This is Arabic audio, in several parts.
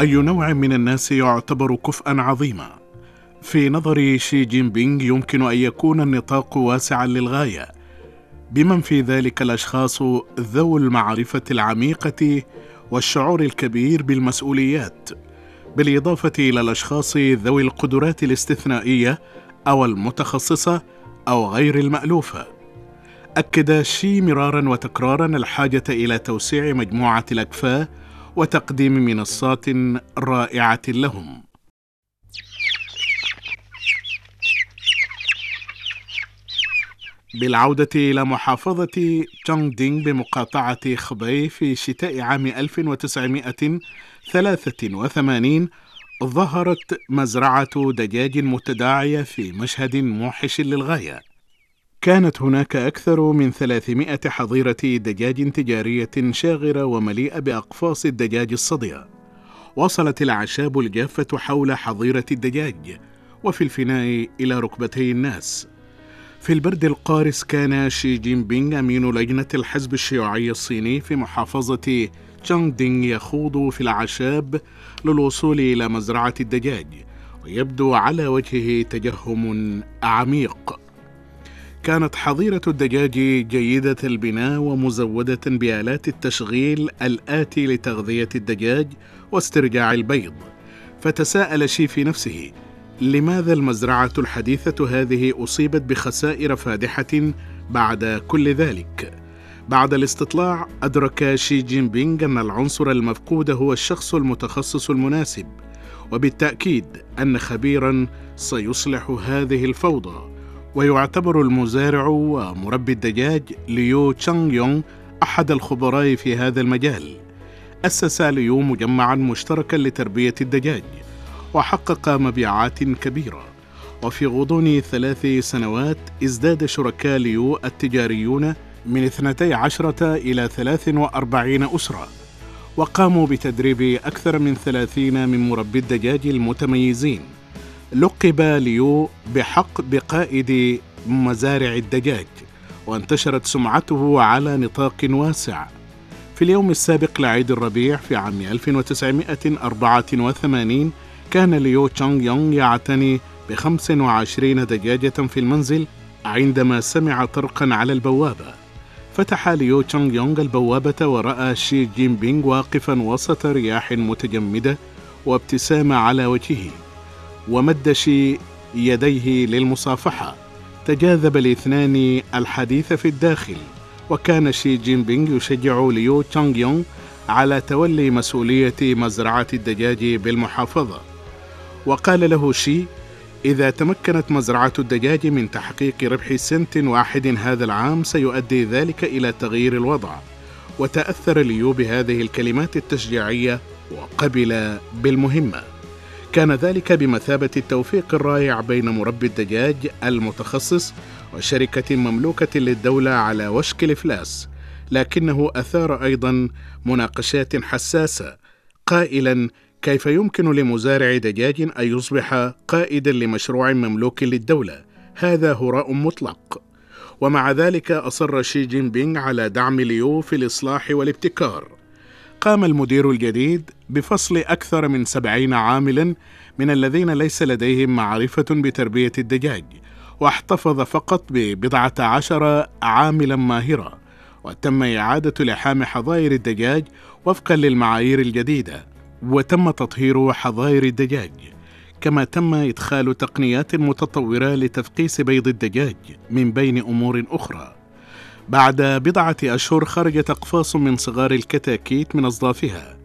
أي نوع من الناس يعتبر كفءا عظيما؟ في نظر شي جين بينغ يمكن أن يكون النطاق واسعا للغاية. بمن في ذلك الأشخاص ذو المعرفة العميقة والشعور الكبير بالمسؤوليات؟ بالإضافة إلى الأشخاص ذوي القدرات الاستثنائية أو المتخصصة أو غير المألوفة. أكد شي مرارا وتكرارا الحاجة إلى توسيع مجموعة الأكفاء وتقديم منصات رائعة لهم. بالعودة إلى محافظة تشونغ دينغ بمقاطعة خبي في شتاء عام 1983 ظهرت مزرعة دجاج متداعية في مشهد موحش للغاية. كانت هناك أكثر من 300 حظيرة دجاج تجارية شاغرة ومليئة بأقفاص الدجاج الصدية. وصلت الأعشاب الجافة حول حظيرة الدجاج، وفي الفناء إلى ركبتي الناس. في البرد القارس كان شي جين بينغ أمين لجنة الحزب الشيوعي الصيني في محافظة تشانغ دينغ يخوض في الأعشاب للوصول إلى مزرعة الدجاج ويبدو على وجهه تجهم عميق كانت حظيرة الدجاج جيدة البناء ومزودة بآلات التشغيل الآتي لتغذية الدجاج واسترجاع البيض فتساءل شي في نفسه لماذا المزرعة الحديثة هذه أصيبت بخسائر فادحة بعد كل ذلك؟ بعد الاستطلاع أدرك شي جين بينغ أن العنصر المفقود هو الشخص المتخصص المناسب وبالتأكيد أن خبيرا سيصلح هذه الفوضى ويعتبر المزارع ومربي الدجاج ليو تشانغ يونغ أحد الخبراء في هذا المجال. أسس ليو مجمعا مشتركا لتربية الدجاج وحقق مبيعات كبيرة. وفي غضون ثلاث سنوات ازداد شركاء ليو التجاريون من اثنتي عشرة إلى ثلاث وأربعين أسرة وقاموا بتدريب أكثر من ثلاثين من مربي الدجاج المتميزين. لقب ليو بحق بقائد مزارع الدجاج وانتشرت سمعته على نطاق واسع. في اليوم السابق لعيد الربيع في عام 1984 كان ليو تشانغ يونغ يعتني ب 25 دجاجة في المنزل عندما سمع طرقا على البوابة. فتح ليو تشونغ يونغ البوابة ورأى شي جين بينغ واقفا وسط رياح متجمدة وابتسامة على وجهه. ومد شي يديه للمصافحة. تجاذب الاثنان الحديث في الداخل وكان شي جين بينغ يشجع ليو تشونغ يونغ على تولي مسؤولية مزرعة الدجاج بالمحافظة. وقال له شي إذا تمكنت مزرعة الدجاج من تحقيق ربح سنت واحد هذا العام سيؤدي ذلك إلى تغيير الوضع وتأثر ليو بهذه الكلمات التشجيعية وقبل بالمهمة. كان ذلك بمثابة التوفيق الرائع بين مربي الدجاج المتخصص وشركة مملوكة للدولة على وشك الإفلاس لكنه أثار أيضا مناقشات حساسة قائلا كيف يمكن لمزارع دجاج أن يصبح قائدا لمشروع مملوك للدولة؟ هذا هراء مطلق. ومع ذلك أصر شي جين بينغ على دعم ليو في الإصلاح والابتكار. قام المدير الجديد بفصل أكثر من سبعين عاملا من الذين ليس لديهم معرفة بتربية الدجاج واحتفظ فقط ببضعة عشر عاملا ماهرة وتم إعادة لحام حظائر الدجاج وفقا للمعايير الجديدة وتم تطهير حظائر الدجاج كما تم إدخال تقنيات متطورة لتفقيس بيض الدجاج من بين أمور أخرى. بعد بضعة أشهر خرجت أقفاص من صغار الكتاكيت من أصدافها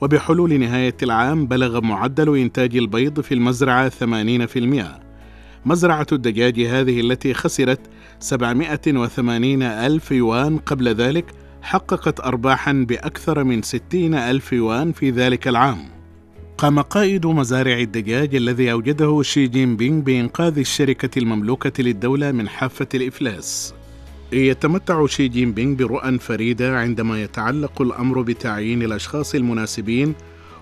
وبحلول نهاية العام بلغ معدل إنتاج البيض في المزرعة 80% مزرعة الدجاج هذه التي خسرت 780 ألف يوان قبل ذلك حققت أرباحا بأكثر من 60 ألف يوان في ذلك العام. قام قائد مزارع الدجاج الذي أوجده شي جين بينغ بإنقاذ الشركة المملوكة للدولة من حافة الإفلاس. يتمتع شي جين بينغ برؤى فريدة عندما يتعلق الأمر بتعيين الأشخاص المناسبين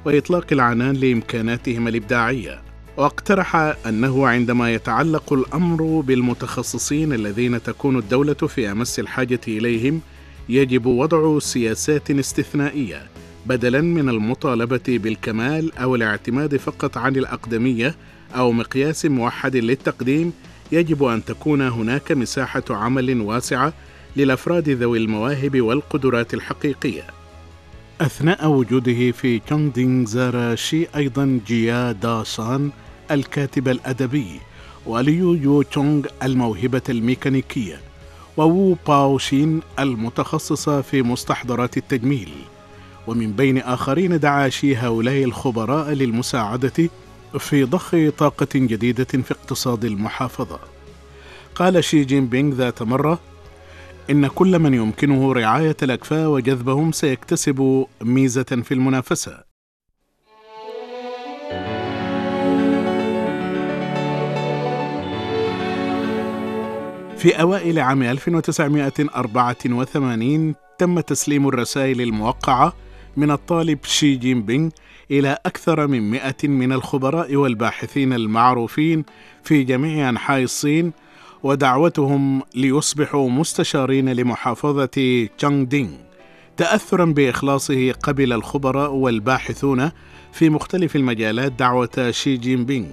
وإطلاق العنان لإمكاناتهم الإبداعية. واقترح أنه عندما يتعلق الأمر بالمتخصصين الذين تكون الدولة في أمس الحاجة إليهم يجب وضع سياسات استثنائية بدلا من المطالبة بالكمال أو الاعتماد فقط عن الأقدمية أو مقياس موحد للتقديم يجب أن تكون هناك مساحة عمل واسعة للأفراد ذوي المواهب والقدرات الحقيقية. أثناء وجوده في تشونغدينغ زار شي أيضا جيا دا سان الكاتب الأدبي وليو يو تشونغ الموهبة الميكانيكية ووو باو شين المتخصصة في مستحضرات التجميل. ومن بين آخرين دعا شي هؤلاء الخبراء للمساعدة في ضخ طاقة جديدة في اقتصاد المحافظة. قال شي جين بينغ ذات مرة إن كل من يمكنه رعاية الأكفاء وجذبهم سيكتسب ميزة في المنافسة. في أوائل عام 1984 تم تسليم الرسائل الموقعة من الطالب شي جين بينغ إلى أكثر من مئة من الخبراء والباحثين المعروفين في جميع أنحاء الصين ودعوتهم ليصبحوا مستشارين لمحافظة تشانغدينغ تأثرا بإخلاصه قبل الخبراء والباحثون في مختلف المجالات دعوة شي جين بينغ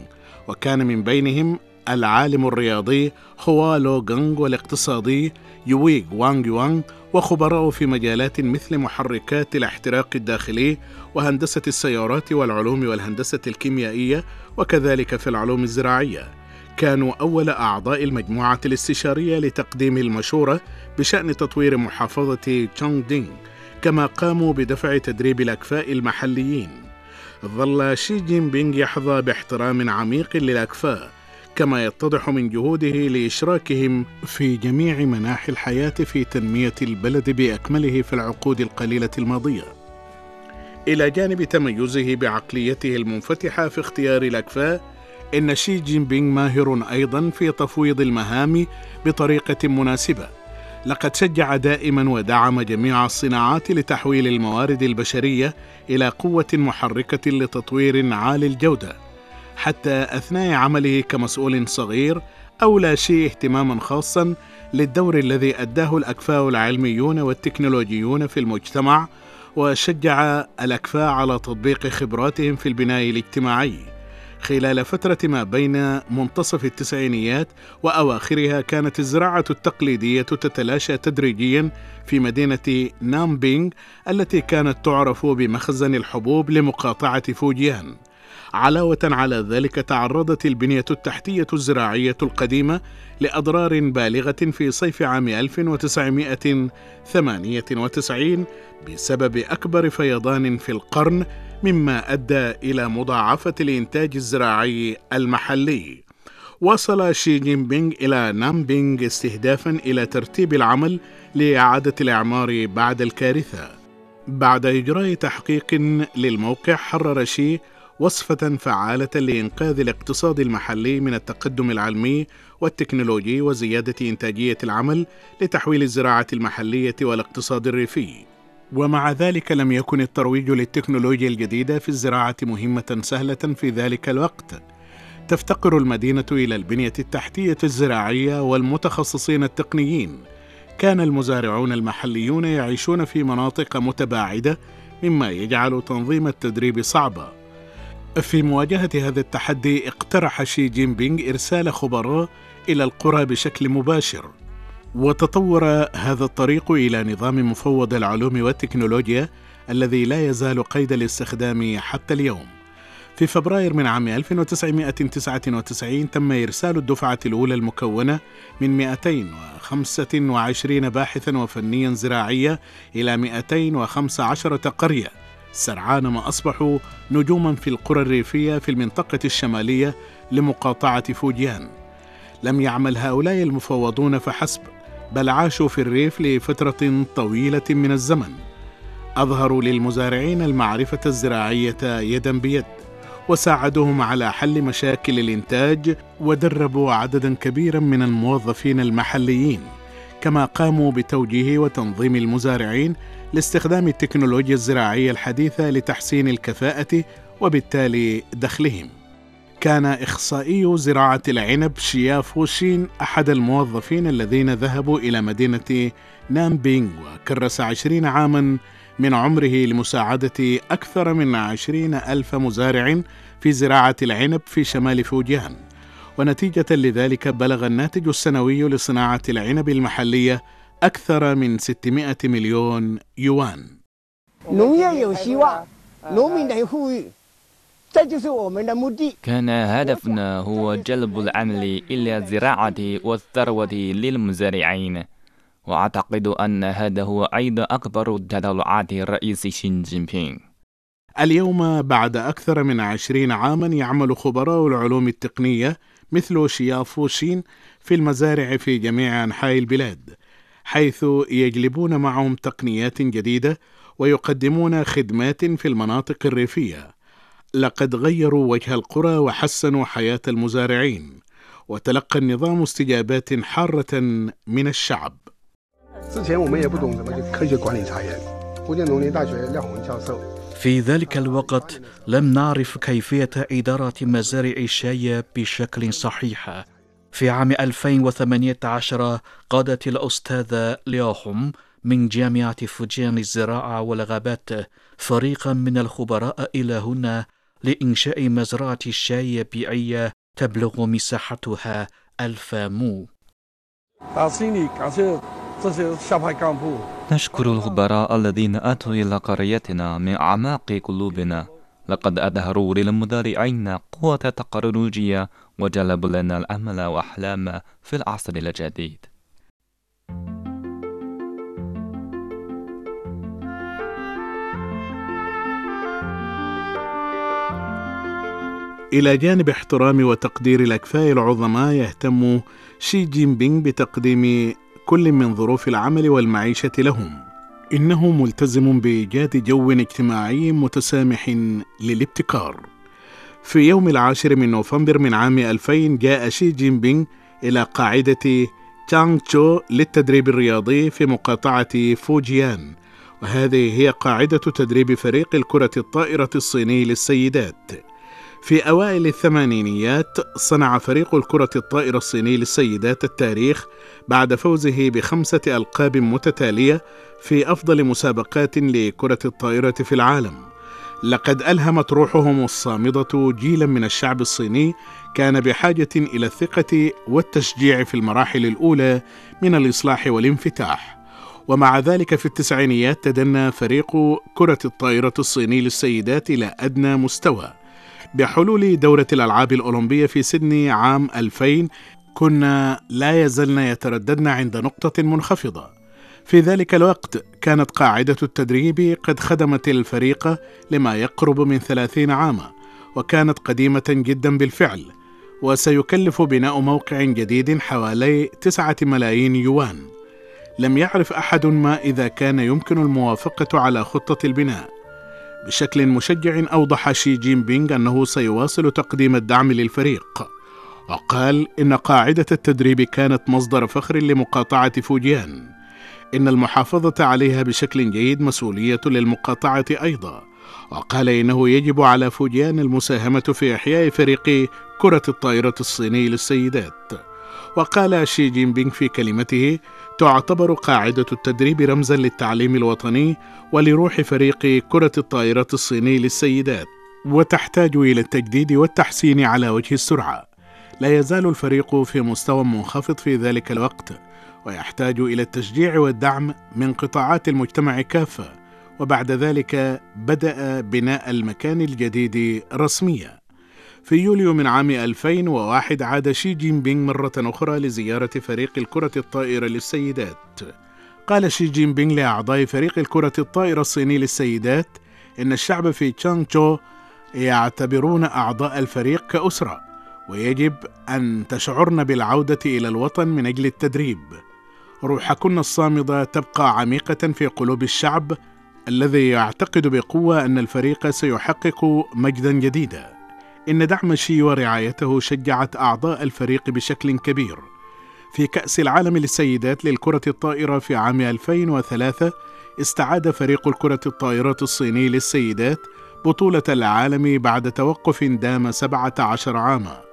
وكان من بينهم العالم الرياضي خوالو غانغ والاقتصادي يويغ وانغ يوانغ وخبراء في مجالات مثل محركات الاحتراق الداخلي وهندسة السيارات والعلوم والهندسة الكيميائية وكذلك في العلوم الزراعية. كانوا أول أعضاء المجموعة الاستشارية لتقديم المشورة بشأن تطوير محافظة تشونغ دينغ كما قاموا بدفع تدريب الأكفاء المحليين. ظل شي جين بينغ يحظى باحترام عميق للأكفاء كما يتضح من جهوده لإشراكهم في جميع مناحي الحياة في تنمية البلد بأكمله في العقود القليلة الماضية. إلى جانب تميزه بعقليته المنفتحة في اختيار الأكفاء إن شي جين بينغ ماهر أيضا في تفويض المهام بطريقة مناسبة. لقد شجع دائما ودعم جميع الصناعات لتحويل الموارد البشرية إلى قوة محركة لتطوير عالي الجودة. حتى أثناء عمله كمسؤول صغير أولى شيء اهتماما خاصا للدور الذي أداه الأكفاء العلميون والتكنولوجيون في المجتمع وشجع الأكفاء على تطبيق خبراتهم في البناء الاجتماعي. خلال فترة ما بين منتصف التسعينيات وأواخرها كانت الزراعة التقليدية تتلاشى تدريجيا في مدينة نامبينغ التي كانت تعرف بمخزن الحبوب لمقاطعة فوجيان. علاوة على ذلك تعرضت البنية التحتية الزراعية القديمة لأضرار بالغة في صيف عام 1998 بسبب أكبر فيضان في القرن مما أدى إلى مضاعفة الإنتاج الزراعي المحلي. وصل شي جين بينغ إلى نامبينغ استهدافا إلى ترتيب العمل لإعادة الإعمار بعد الكارثة. بعد إجراء تحقيق للموقع حرر شي وصفة فعالة لإنقاذ الاقتصاد المحلي من التقدم العلمي والتكنولوجي وزيادة إنتاجية العمل لتحويل الزراعة المحلية والاقتصاد الريفي. ومع ذلك لم يكن الترويج للتكنولوجيا الجديدة في الزراعة مهمة سهلة في ذلك الوقت. تفتقر المدينة إلى البنية التحتية الزراعية والمتخصصين التقنيين. كان المزارعون المحليون يعيشون في مناطق متباعدة مما يجعل تنظيم التدريب صعبا. في مواجهة هذا التحدي اقترح شي جين بينغ إرسال خبراء إلى القرى بشكل مباشر وتطور هذا الطريق إلى نظام مفوض العلوم والتكنولوجيا الذي لا يزال قيد الاستخدام حتى اليوم. في فبراير من عام 1999 تم إرسال الدفعة الأولى المكونة من 225 باحثا وفنيا زراعيا إلى 215 قرية. سرعان ما أصبحوا نجوما في القرى الريفية في المنطقة الشمالية لمقاطعة فوجيان. لم يعمل هؤلاء المفوضون فحسب بل عاشوا في الريف لفترة طويلة من الزمن. أظهروا للمزارعين المعرفة الزراعية يدا بيد وساعدوهم على حل مشاكل الإنتاج ودربوا عددا كبيرا من الموظفين المحليين كما قاموا بتوجيه وتنظيم المزارعين لاستخدام التكنولوجيا الزراعية الحديثة لتحسين الكفاءة وبالتالي دخلهم. كان إخصائي زراعة العنب شيا فوشين أحد الموظفين الذين ذهبوا إلى مدينة نامبينغ وكرس عشرين عاما من عمره لمساعدة أكثر من عشرين ألف مزارع في زراعة العنب في شمال فوجيان ونتيجة لذلك بلغ الناتج السنوي لصناعة العنب المحلية أكثر من 600 مليون يوان. كان هدفنا هو جلب العمل إلى الزراعة والثروة للمزارعين. وأعتقد أن هذا هو أيضا أكبر تطلعات الرئيس شين جين بينغ. اليوم بعد أكثر من عشرين عاما يعمل خبراء العلوم التقنية مثل شيا فوشين في المزارع في جميع أنحاء البلاد. حيث يجلبون معهم تقنيات جديدة ويقدمون خدمات في المناطق الريفية لقد غيروا وجه القرى وحسنوا حياة المزارعين وتلقى النظام استجابات حارة من الشعب 之前我们也不懂什么科学管理茶园，福建农林大学廖宏教授 في ذلك الوقت لم نعرف كيفية إدارة مزارع الشاي بشكل صحيح. في عام 2018 قادت الأستاذة ليوهم من جامعة فوجيان للزراعة والغابات فريقا من الخبراء إلى هنا لإنشاء مزرعة الشاي بيئية تبلغ مساحتها ألف مو. نشكر الخبراء الذين أتوا إلى قريتنا من أعماق قلوبنا لقد أظهروا للمزارعين قوة تكنولوجيا وجلبوا لنا الأمل وأحلام في العصر الجديد. إلى جانب احترام وتقدير الأكفاء العظماء يهتم شي جين بينغ بتقديم كل من ظروف العمل والمعيشة لهم. إنه ملتزم بإيجاد جو اجتماعي متسامح للابتكار. في يوم العاشر من نوفمبر من عام 2000 جاء شي جين بينغ إلى قاعدة تشانغ تشو للتدريب الرياضي في مقاطعة فوجيان وهذه هي قاعدة تدريب فريق الكرة الطائرة الصيني للسيدات في أوائل الثمانينيات صنع فريق الكرة الطائرة الصيني للسيدات التاريخ بعد فوزه بخمسة ألقاب متتالية في أفضل مسابقات لكرة الطائرة في العالم. لقد ألهمت روحهم الصامدة جيلا من الشعب الصيني كان بحاجة إلى الثقة والتشجيع في المراحل الأولى من الإصلاح والانفتاح. ومع ذلك في التسعينيات تدنى فريق كرة الطائرة الصيني للسيدات إلى أدنى مستوى. بحلول دورة الألعاب الأولمبية في سيدني عام 2000 كنا لا يزلن يترددن عند نقطة منخفضة في ذلك الوقت كانت قاعدة التدريب قد خدمت الفريق لما يقرب من ثلاثين عاما وكانت قديمة جدا بالفعل وسيكلف بناء موقع جديد حوالي تسعة ملايين يوان. لم يعرف أحد ما إذا كان يمكن الموافقة على خطة البناء. بشكل مشجع أوضح شي جين بينغ أنه سيواصل تقديم الدعم للفريق وقال إن قاعدة التدريب كانت مصدر فخر لمقاطعة فوجيان. إن المحافظة عليها بشكل جيد مسؤولية للمقاطعة أيضا. وقال إنه يجب على فوجيان المساهمة في إحياء فريق كرة الطائرة الصيني للسيدات. وقال شي جين بينغ في كلمته تعتبر قاعدة التدريب رمزا للتعليم الوطني ولروح فريق كرة الطائرة الصيني للسيدات وتحتاج إلى التجديد والتحسين على وجه السرعة. لا يزال الفريق في مستوى منخفض في ذلك الوقت ويحتاج إلى التشجيع والدعم من قطاعات المجتمع كافة. وبعد ذلك بدأ بناء المكان الجديد رسميا. في يوليو من عام 2001 عاد شي جين بينغ مرة أخرى لزيارة فريق الكرة الطائرة للسيدات. قال شي جين بينغ لأعضاء فريق الكرة الطائرة الصيني للسيدات إن الشعب في تشانغ تشو يعتبرون أعضاء الفريق كأسرة. ويجب أن تشعرن بالعودة إلى الوطن من أجل التدريب روحكن الصامدة تبقى عميقة في قلوب الشعب الذي يعتقد بقوة أن الفريق سيحقق مجدا جديدا إن دعم شي ورعايته شجعت أعضاء الفريق بشكل كبير. في كأس العالم للسيدات للكرة الطائرة في عام 2003 استعاد فريق الكرة الطائرة الصيني للسيدات بطولة العالم بعد توقف دام 17 عاما.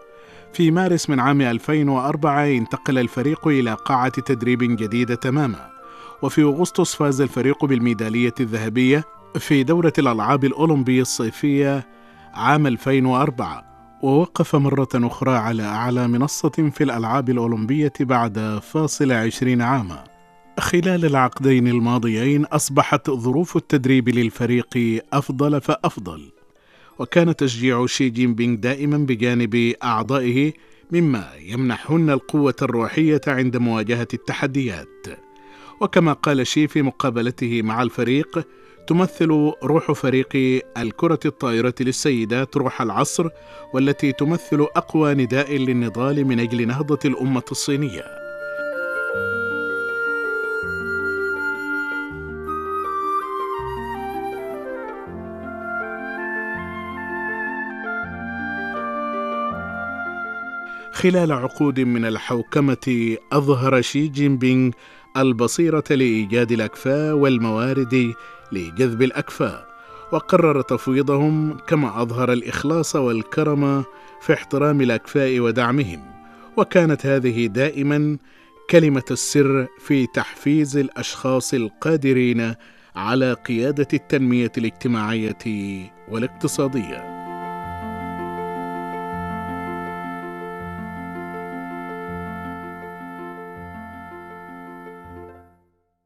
في مارس من عام 2004 انتقل الفريق إلى قاعة تدريب جديدة تماما، وفي أغسطس فاز الفريق بالميدالية الذهبية في دورة الألعاب الأولمبية الصيفية عام 2004 ووقف مرة أخرى على أعلى منصة في الألعاب الأولمبية بعد فاصل عشرين عاما. خلال العقدين الماضيين أصبحت ظروف التدريب للفريق أفضل فأفضل. وكان تشجيع شي جين بينغ دائما بجانب أعضائه مما يمنحهن القوة الروحية عند مواجهة التحديات وكما قال شي في مقابلته مع الفريق تمثل روح فريق الكرة الطائرة للسيدات روح العصر والتي تمثل أقوى نداء للنضال من أجل نهضة الأمة الصينية. خلال عقود من الحوكمة أظهر شي جين بينغ البصيرة لإيجاد الأكفاء والموارد لجذب الأكفاء وقرر تفويضهم كما أظهر الإخلاص والكرم في احترام الأكفاء ودعمهم. وكانت هذه دائما كلمة السر في تحفيز الأشخاص القادرين على قيادة التنمية الاجتماعية والاقتصادية.